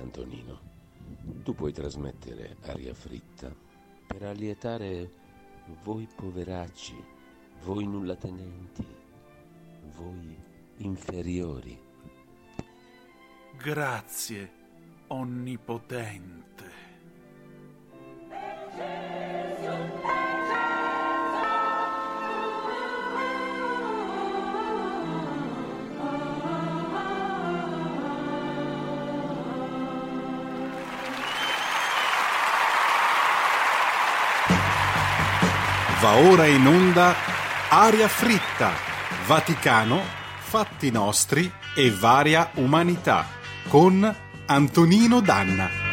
Antonino, tu puoi trasmettere aria fritta per allietare voi poveracci, voi nullatenenti, voi inferiori. Grazie, onnipotente. Va ora in onda Aria fritta, Vaticano, fatti nostri e varia umanità con Antonino Danna.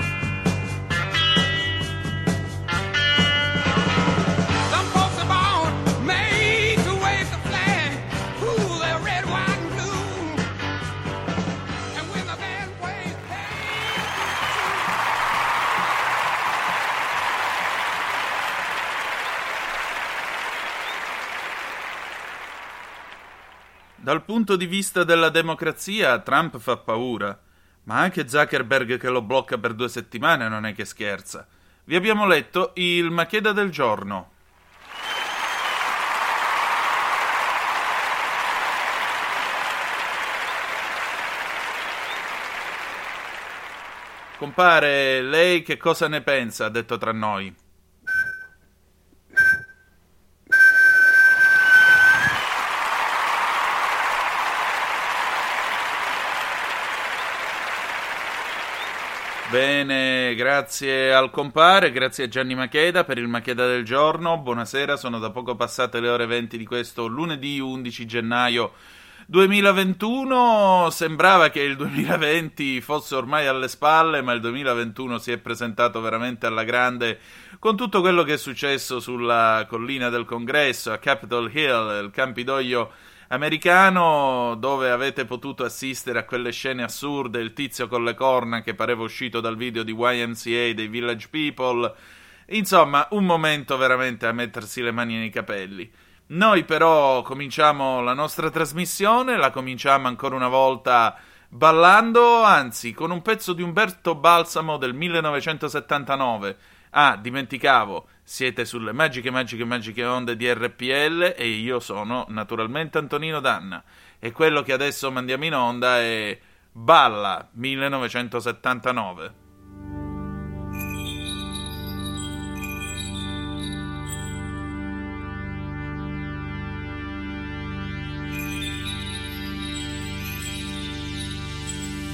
Dal punto di vista della democrazia, Trump fa paura. Ma anche Zuckerberg che lo blocca per due settimane non è che scherza. Vi abbiamo letto il Macheda del giorno. Compare, lei che cosa ne pensa? ha detto tra noi. Bene, grazie al compare, grazie a Gianni Macheda per il Macheda del giorno. Buonasera, sono da poco passate le ore 20 di questo lunedì 11 gennaio 2021. Sembrava che il 2020 fosse ormai alle spalle, ma il 2021 si è presentato veramente alla grande con tutto quello che è successo sulla collina del Congresso, a Capitol Hill, il Campidoglio americano dove avete potuto assistere a quelle scene assurde, il tizio con le corna che pareva uscito dal video di YMCA dei Village People. Insomma, un momento veramente a mettersi le mani nei capelli. Noi però cominciamo la nostra trasmissione, la cominciamo ancora una volta ballando, anzi con un pezzo di Umberto Balsamo del 1979. Ah, dimenticavo, siete sulle magiche, magiche, magiche onde di RPL e io sono naturalmente Antonino Danna. E quello che adesso mandiamo in onda è Balla 1979.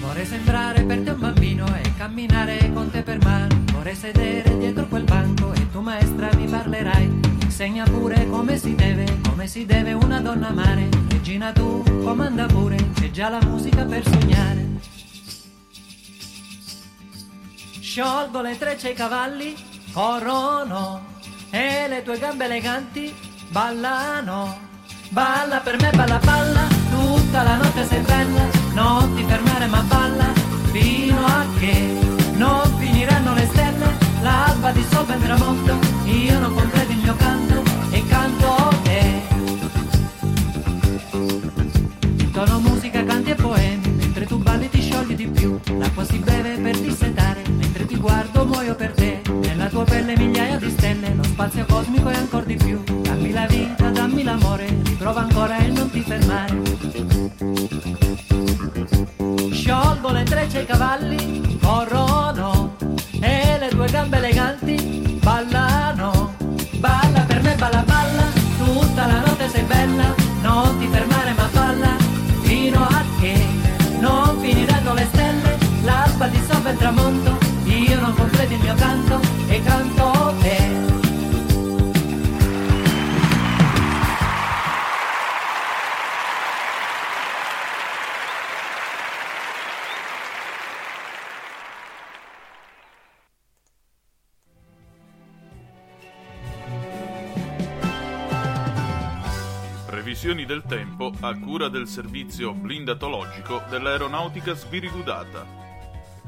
Vorrei sembrare per te un bambino e camminare con te per mano. Vorrei sedere dietro quel banco e tu maestra mi parlerai. Insegna pure come si deve, come si deve una donna amare. Regina tu comanda pure, c'è già la musica per sognare. Sciolgo le trecce ai cavalli, corrono e le tue gambe eleganti ballano. Balla per me, balla, balla, tutta la notte sei bella, non ti fermare ma balla, fino a che non finiranno le stelle, l'alba dissolve il tramonto, io non completo il mio canto e canto te. Tono musica, canti e poemi, mentre tu balli ti sciogli di più, l'acqua si beve per dissetare, mentre ti guardo muoio per te, nella tua pelle migliaia di stelle, spazio cosmico è ancora di più, dammi la vita, dammi l'amore, riprova ancora e non ti fermare. Sciolgo le trecce ai cavalli, corrono e le tue gambe eleganti Previsioni del tempo a cura del servizio blindatologico dell'aeronautica sbirigudata.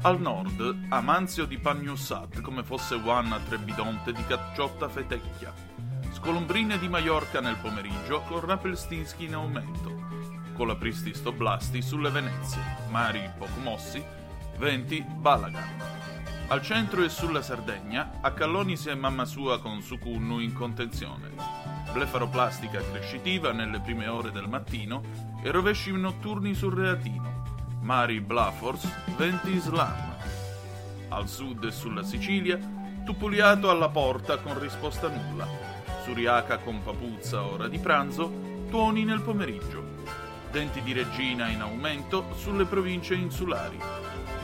Al nord, Amanzio di Pagnussat come fosse Juan Trebidonte di Cacciotta Fetecchia. Scolombrine di Maiorca nel pomeriggio con Rapelstinsky in aumento. Colapristi Stoblasti sulle Venezie. Mari poco mossi 20 Balagan. Al centro e sulla Sardegna, Accallonis e mamma sua con Sucunnu in contenzione. Blefaroplastica crescitiva nelle prime ore del mattino e rovesci notturni sul Reatino. Mari Blafors, 20 Slam. Al sud e sulla Sicilia, Tupuliato alla porta con risposta nulla. Suriaca con papuzza ora di pranzo, tuoni nel pomeriggio. Denti di regina in aumento sulle province insulari.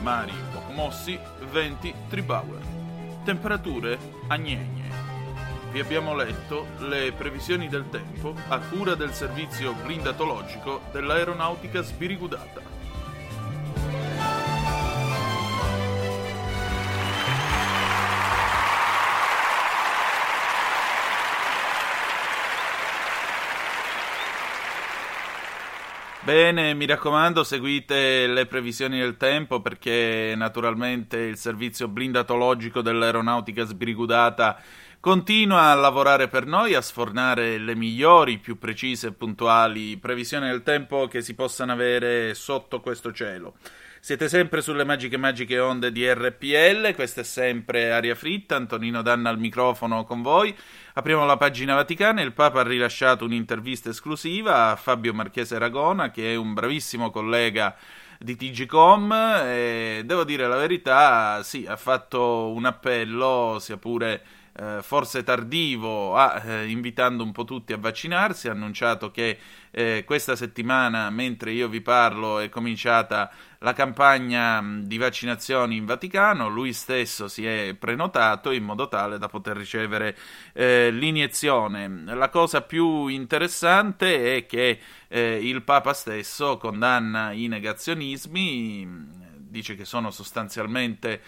Mari poco mossi, venti Tribauer. Temperature agnegne. Vi abbiamo letto le previsioni del tempo a cura del servizio blindatologico dell'aeronautica sbirigudata. Bene, mi raccomando, seguite le previsioni del tempo perché naturalmente il servizio blindatologico dell'aeronautica sbrigudata continua a lavorare per noi, a sfornare le migliori, più precise e puntuali previsioni del tempo che si possano avere sotto questo cielo. Siete sempre sulle magiche magiche onde di RPL, questa è sempre Aria Fritta, Antonino Danna al microfono con voi. Apriamo la pagina Vaticana, il Papa ha rilasciato un'intervista esclusiva a Fabio Marchese Ragona, che è un bravissimo collega di TGCom e devo dire la verità, sì, ha fatto un appello, sia pure eh, forse tardivo, a, eh, invitando un po' tutti a vaccinarsi, ha annunciato che eh, questa settimana, mentre io vi parlo, è cominciata la campagna di vaccinazioni in Vaticano, lui stesso si è prenotato in modo tale da poter ricevere eh, l'iniezione. La cosa più interessante è che eh, il Papa stesso condanna i negazionismi, dice che sono sostanzialmente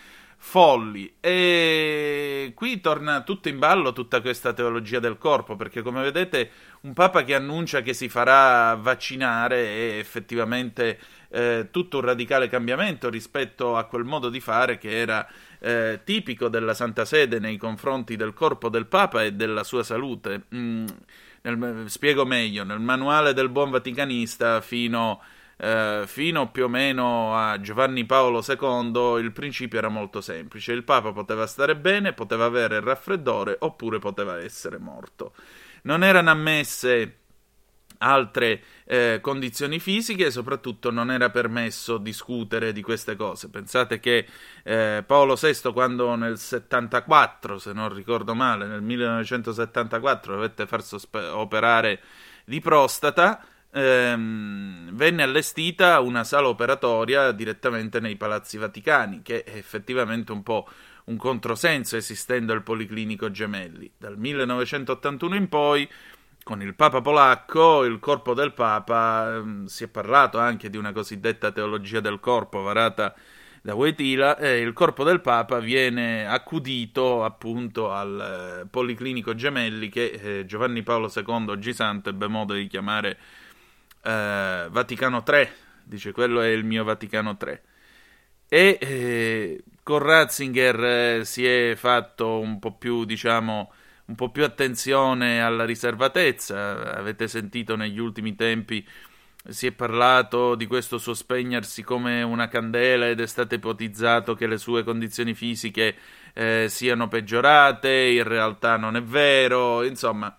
folli e qui torna tutto in ballo tutta questa teologia del corpo perché come vedete un papa che annuncia che si farà vaccinare è effettivamente eh, tutto un radicale cambiamento rispetto a quel modo di fare che era eh, tipico della Santa Sede nei confronti del corpo del Papa e della sua salute. Mm, nel, spiego meglio, nel manuale del buon vaticanista fino, eh, fino più o meno a Giovanni Paolo II il principio era molto semplice, il Papa poteva stare bene, poteva avere il raffreddore oppure poteva essere morto. Non erano ammesse altre eh, condizioni fisiche e soprattutto non era permesso discutere di queste cose. Pensate che eh, Paolo VI quando nel 74, se non ricordo male, nel 1974 dovette far sospe- operare di prostata, ehm, venne allestita una sala operatoria direttamente nei palazzi vaticani, che è effettivamente un po' un controsenso esistendo il Policlinico Gemelli. Dal 1981 in poi con il Papa polacco, il corpo del Papa, ehm, si è parlato anche di una cosiddetta teologia del corpo varata da Wojtyla, e il corpo del Papa viene accudito appunto al eh, Policlinico Gemelli che eh, Giovanni Paolo II, oggi santo, ebbe modo di chiamare eh, Vaticano III, dice quello è il mio Vaticano III. E eh, con Ratzinger eh, si è fatto un po' più, diciamo, un po' più attenzione alla riservatezza. Avete sentito negli ultimi tempi si è parlato di questo suo spegnersi come una candela ed è stato ipotizzato che le sue condizioni fisiche eh, siano peggiorate, in realtà non è vero, insomma.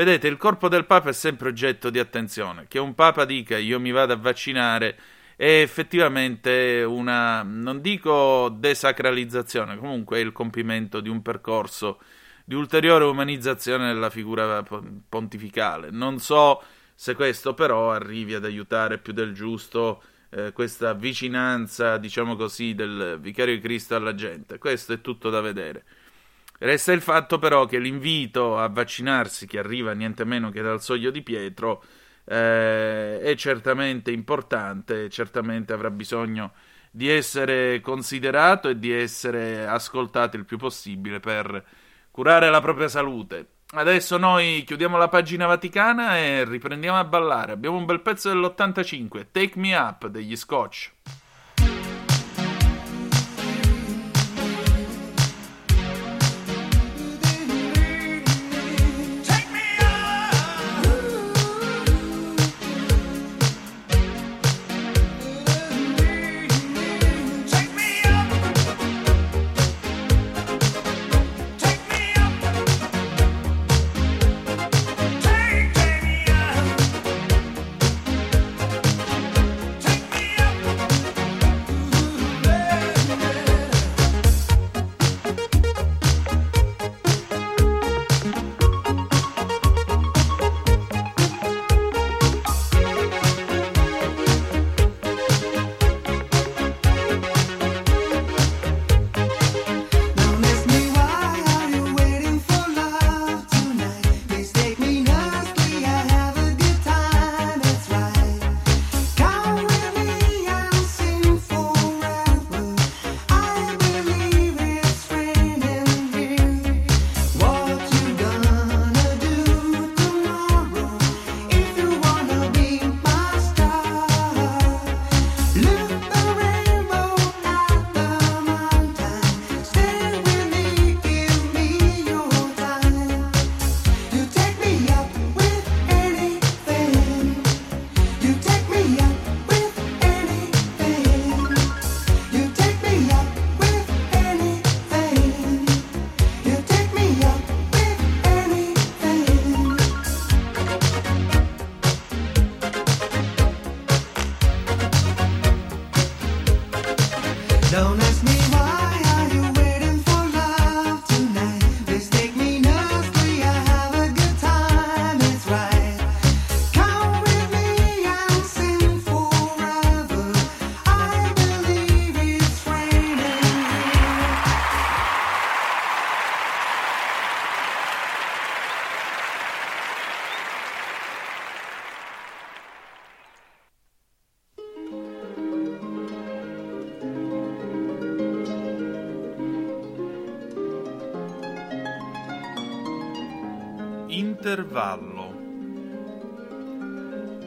Vedete, il corpo del Papa è sempre oggetto di attenzione. Che un Papa dica io mi vado a vaccinare è effettivamente una, non dico desacralizzazione, comunque è il compimento di un percorso di ulteriore umanizzazione della figura pontificale. Non so se questo però arrivi ad aiutare più del giusto eh, questa vicinanza, diciamo così, del vicario di Cristo alla gente. Questo è tutto da vedere. Resta il fatto però che l'invito a vaccinarsi, che arriva niente meno che dal soglio di Pietro, eh, è certamente importante, certamente avrà bisogno di essere considerato e di essere ascoltato il più possibile per curare la propria salute. Adesso noi chiudiamo la pagina vaticana e riprendiamo a ballare. Abbiamo un bel pezzo dell'85, Take Me Up degli Scotch. Intervallo.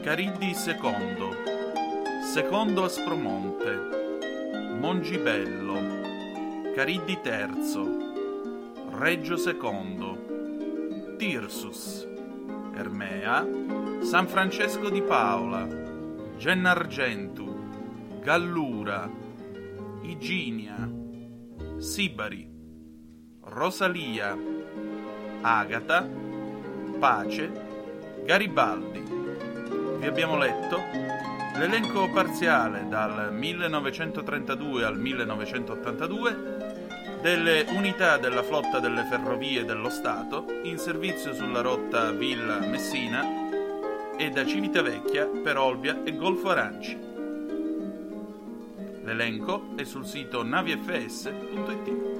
Cariddi secondo. Secondo Aspromonte. Mongibello. Cariddi terzo. Reggio secondo. Tirsus. Ermea. San Francesco di Paola. Gennargentu. Gallura. Iginia. Sibari. Rosalia. Agata. Pace, Garibaldi. Vi abbiamo letto l'elenco parziale dal 1932 al 1982 delle unità della flotta delle ferrovie dello Stato in servizio sulla rotta Villa-Messina e da Civitavecchia per Olbia e Golfo Aranci. L'elenco è sul sito navifs.it.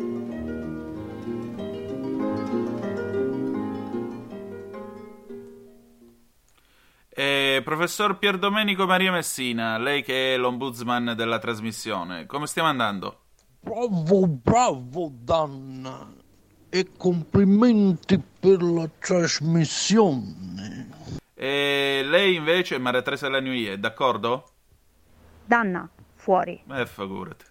professor Pierdomenico Maria Messina, lei che è l'ombudsman della trasmissione, come stiamo andando? Bravo, bravo Danna e complimenti per la trasmissione. E lei invece, Maria Teresa Lanui, è d'accordo? Danna, fuori. Eh, figurati.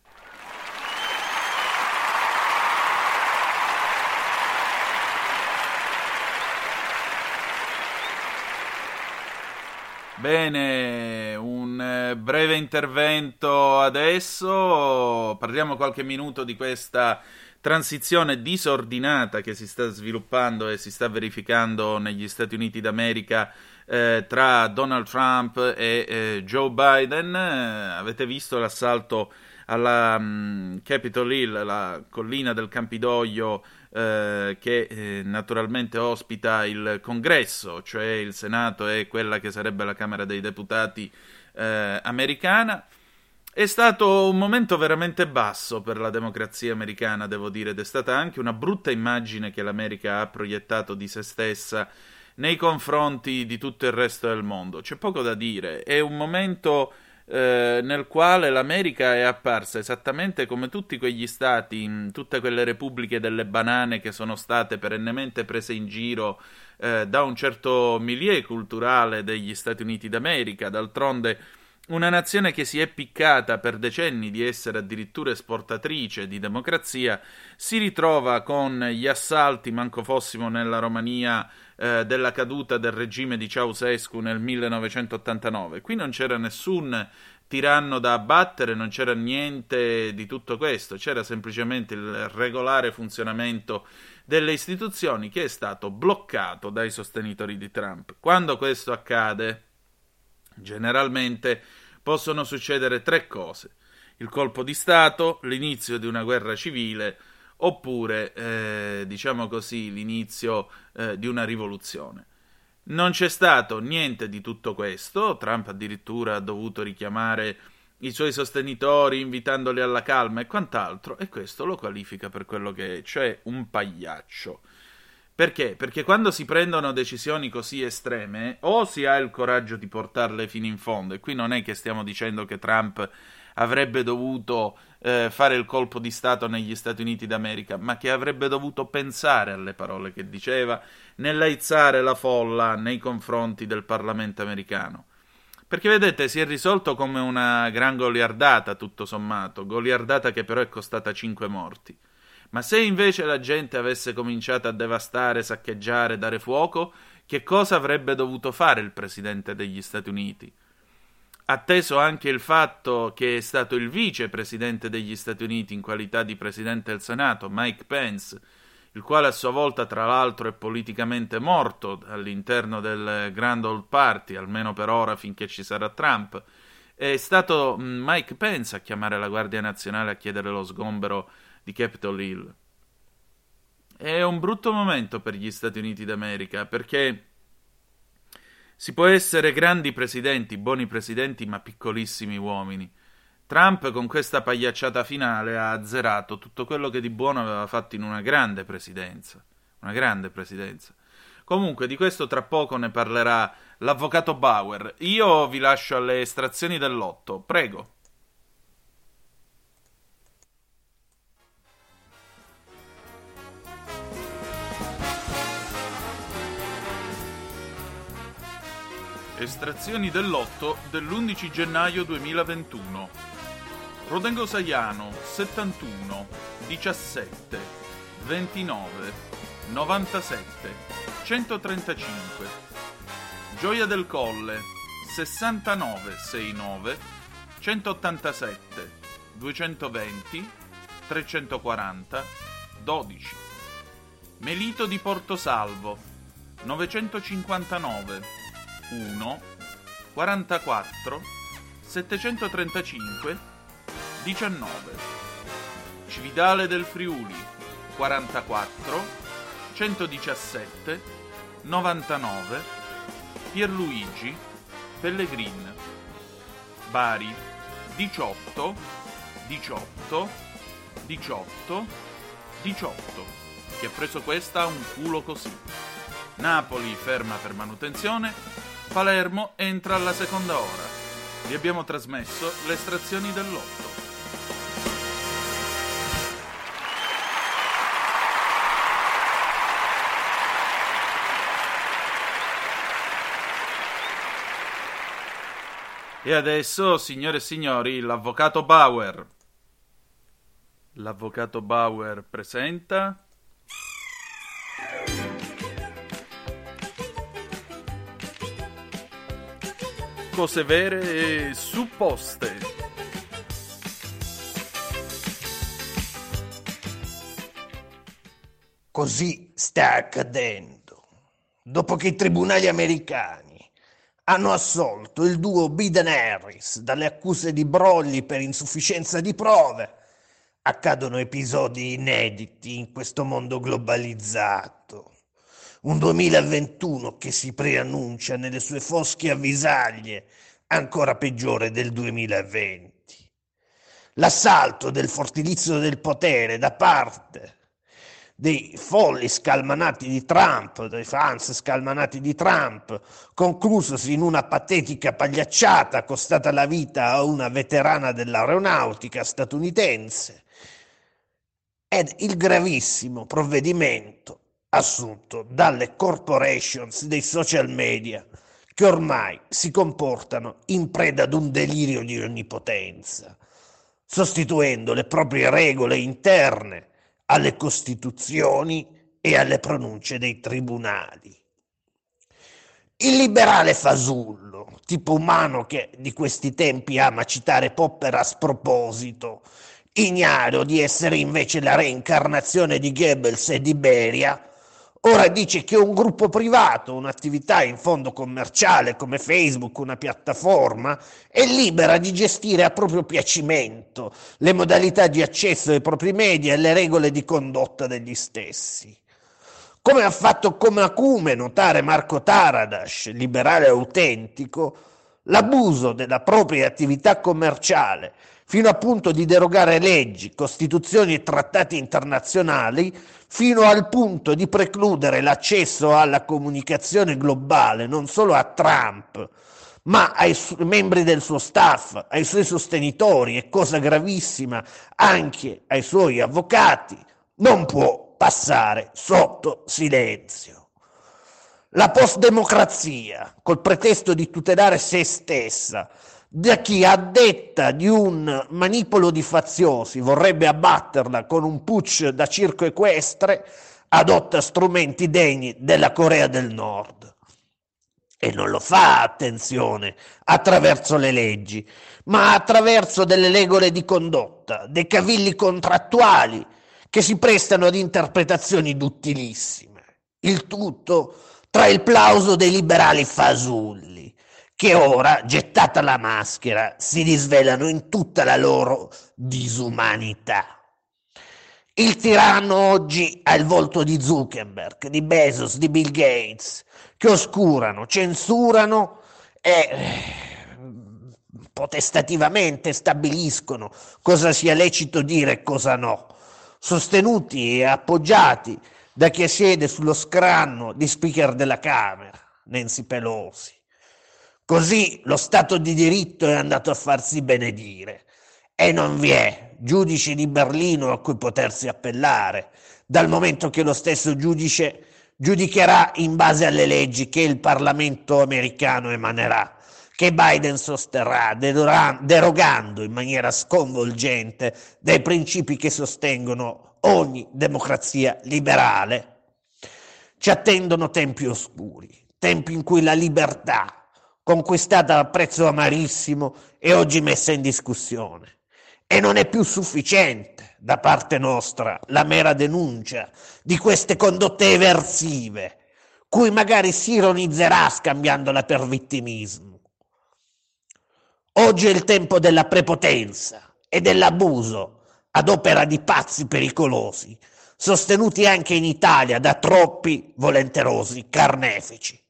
Bene, un eh, breve intervento adesso. Parliamo qualche minuto di questa transizione disordinata che si sta sviluppando e si sta verificando negli Stati Uniti d'America eh, tra Donald Trump e eh, Joe Biden. Eh, avete visto l'assalto alla mm, Capitol Hill, la collina del Campidoglio eh, che eh, naturalmente ospita il congresso, cioè il Senato e quella che sarebbe la Camera dei Deputati eh, americana. È stato un momento veramente basso per la democrazia americana, devo dire, ed è stata anche una brutta immagine che l'America ha proiettato di se stessa nei confronti di tutto il resto del mondo. C'è poco da dire, è un momento eh, nel quale l'America è apparsa esattamente come tutti quegli stati, tutte quelle repubbliche delle banane che sono state perennemente prese in giro eh, da un certo milieu culturale degli Stati Uniti d'America. D'altronde, una nazione che si è piccata per decenni di essere addirittura esportatrice di democrazia si ritrova con gli assalti, manco fossimo nella Romania eh, della caduta del regime di Ceausescu nel 1989. Qui non c'era nessun tiranno da abbattere, non c'era niente di tutto questo, c'era semplicemente il regolare funzionamento delle istituzioni che è stato bloccato dai sostenitori di Trump. Quando questo accade, generalmente possono succedere tre cose. Il colpo di Stato, l'inizio di una guerra civile oppure, eh, diciamo così, l'inizio eh, di una rivoluzione. Non c'è stato niente di tutto questo, Trump addirittura ha dovuto richiamare i suoi sostenitori invitandoli alla calma e quant'altro, e questo lo qualifica per quello che è, cioè un pagliaccio. Perché? Perché quando si prendono decisioni così estreme, o si ha il coraggio di portarle fino in fondo, e qui non è che stiamo dicendo che Trump avrebbe dovuto eh, fare il colpo di Stato negli Stati Uniti d'America, ma che avrebbe dovuto pensare alle parole che diceva nell'aizzare la folla nei confronti del Parlamento americano. Perché vedete, si è risolto come una gran goliardata, tutto sommato, goliardata che però è costata cinque morti. Ma se invece la gente avesse cominciato a devastare, saccheggiare, dare fuoco, che cosa avrebbe dovuto fare il presidente degli Stati Uniti? Atteso anche il fatto che è stato il vicepresidente degli Stati Uniti in qualità di presidente del Senato, Mike Pence, il quale a sua volta tra l'altro è politicamente morto all'interno del Grand Old Party, almeno per ora finché ci sarà Trump, È stato Mike Pence a chiamare la Guardia Nazionale a chiedere lo sgombero di Capitol Hill. È un brutto momento per gli Stati Uniti d'America perché si può essere grandi presidenti, buoni presidenti, ma piccolissimi uomini. Trump con questa pagliacciata finale ha azzerato tutto quello che di buono aveva fatto in una grande presidenza. Una grande presidenza. Comunque, di questo tra poco ne parlerà l'avvocato Bauer. Io vi lascio alle estrazioni del lotto. Prego. Estrazioni del lotto dell'11 gennaio 2021. Rodengo Saiano 71 17 29 97 135 Gioia del Colle 69 69 187 220 340 12 Melito di Portosalvo 959 1 44 735 19 Cividale del Friuli 44 117 99 Pierluigi Pellegrin. Bari 18 18 18 18 Chi ha preso questa ha un culo così. Napoli ferma per manutenzione Palermo entra alla seconda ora. Vi abbiamo trasmesso le estrazioni del lotto. E adesso, signore e signori, l'avvocato Bauer. L'avvocato Bauer presenta. Cose vere e supposte. Così sta accadendo. Dopo che i tribunali americani hanno assolto il duo Biden-Harris dalle accuse di brogli per insufficienza di prove, accadono episodi inediti in questo mondo globalizzato. Un 2021 che si preannuncia nelle sue fosche avvisaglie ancora peggiore del 2020. L'assalto del fortilizio del potere da parte dei folli scalmanati di Trump, dei fans scalmanati di Trump, conclusosi in una patetica pagliacciata costata la vita a una veterana dell'aeronautica statunitense, ed il gravissimo provvedimento assunto dalle corporations dei social media che ormai si comportano in preda ad un delirio di onnipotenza, sostituendo le proprie regole interne alle costituzioni e alle pronunce dei tribunali. Il liberale fasullo, tipo umano che di questi tempi ama citare Popper a sproposito, ignaro di essere invece la reincarnazione di Goebbels e di Beria, ora dice che un gruppo privato, un'attività in fondo commerciale come Facebook, una piattaforma, è libera di gestire a proprio piacimento le modalità di accesso ai propri media e le regole di condotta degli stessi. Come ha fatto come acume notare Marco Taradas, liberale autentico, l'abuso della propria attività commerciale fino a punto di derogare leggi, costituzioni e trattati internazionali, fino al punto di precludere l'accesso alla comunicazione globale non solo a Trump, ma ai su- membri del suo staff, ai suoi sostenitori e, cosa gravissima, anche ai suoi avvocati, non può passare sotto silenzio. La postdemocrazia, col pretesto di tutelare se stessa, da chi a detta di un manipolo di faziosi vorrebbe abbatterla con un putsch da circo equestre, adotta strumenti degni della Corea del Nord. E non lo fa, attenzione, attraverso le leggi, ma attraverso delle regole di condotta, dei cavilli contrattuali che si prestano ad interpretazioni duttilissime. Il tutto tra il plauso dei liberali fasulli, che ora, gettata la maschera, si risvelano in tutta la loro disumanità. Il tiranno oggi ha il volto di Zuckerberg, di Bezos, di Bill Gates, che oscurano, censurano e eh, potestativamente stabiliscono cosa sia lecito dire e cosa no, sostenuti e appoggiati da chi siede sullo scranno di speaker della Camera, Nancy Pelosi. Così lo Stato di diritto è andato a farsi benedire e non vi è giudice di Berlino a cui potersi appellare, dal momento che lo stesso giudice giudicherà in base alle leggi che il Parlamento americano emanerà, che Biden sosterrà, derogando in maniera sconvolgente dai principi che sostengono ogni democrazia liberale. Ci attendono tempi oscuri, tempi in cui la libertà, conquistata a prezzo amarissimo, è oggi messa in discussione. E non è più sufficiente da parte nostra la mera denuncia di queste condotte eversive, cui magari si ironizzerà scambiandola per vittimismo. Oggi è il tempo della prepotenza e dell'abuso ad opera di pazzi pericolosi, sostenuti anche in Italia da troppi volenterosi carnefici.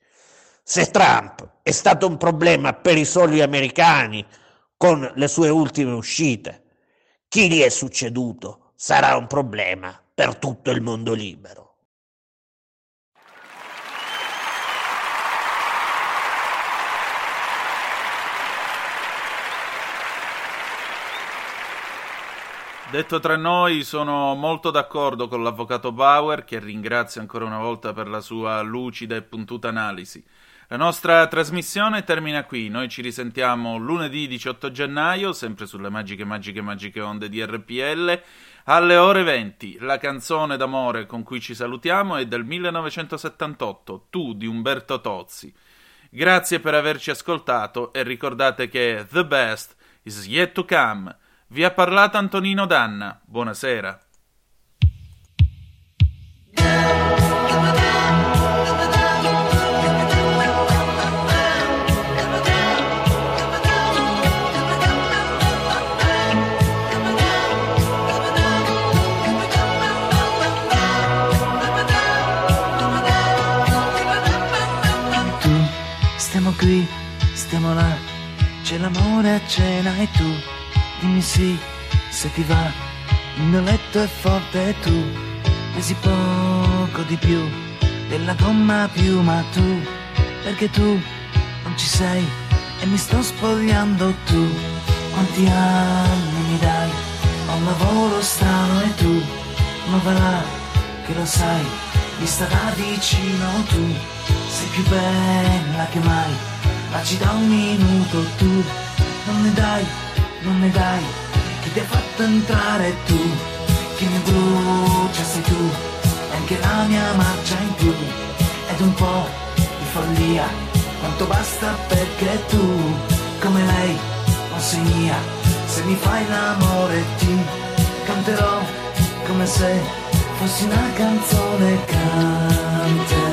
Se Trump è stato un problema per i soli americani con le sue ultime uscite, chi gli è succeduto sarà un problema per tutto il mondo libero. Detto tra noi, sono molto d'accordo con l'avvocato Bauer, che ringrazio ancora una volta per la sua lucida e puntuta analisi. La nostra trasmissione termina qui, noi ci risentiamo lunedì 18 gennaio, sempre sulle magiche, magiche, magiche onde di RPL, alle ore 20. La canzone d'amore con cui ci salutiamo è del 1978, Tu di Umberto Tozzi. Grazie per averci ascoltato e ricordate che The Best is yet to come. Vi ha parlato Antonino Danna. Buonasera. L'amore a cena e tu Dimmi sì, se ti va. Il mio letto è forte e tu Pesi poco di più Della gomma più ma tu Perché tu non ci sei E mi sto spogliando tu. Quanti anni mi dai? Ho un lavoro strano e tu Ma va là, che lo sai Mi starà vicino tu. Sei più bella che mai, ma ci da un minuto tu, non ne dai, non ne dai, chi ti ha fatto entrare tu, chi mi brucia sei tu, anche la mia marcia in più, ed un po' di follia, quanto basta perché tu, come lei, non sei mia, se mi fai l'amore ti canterò come se fossi una canzone canterò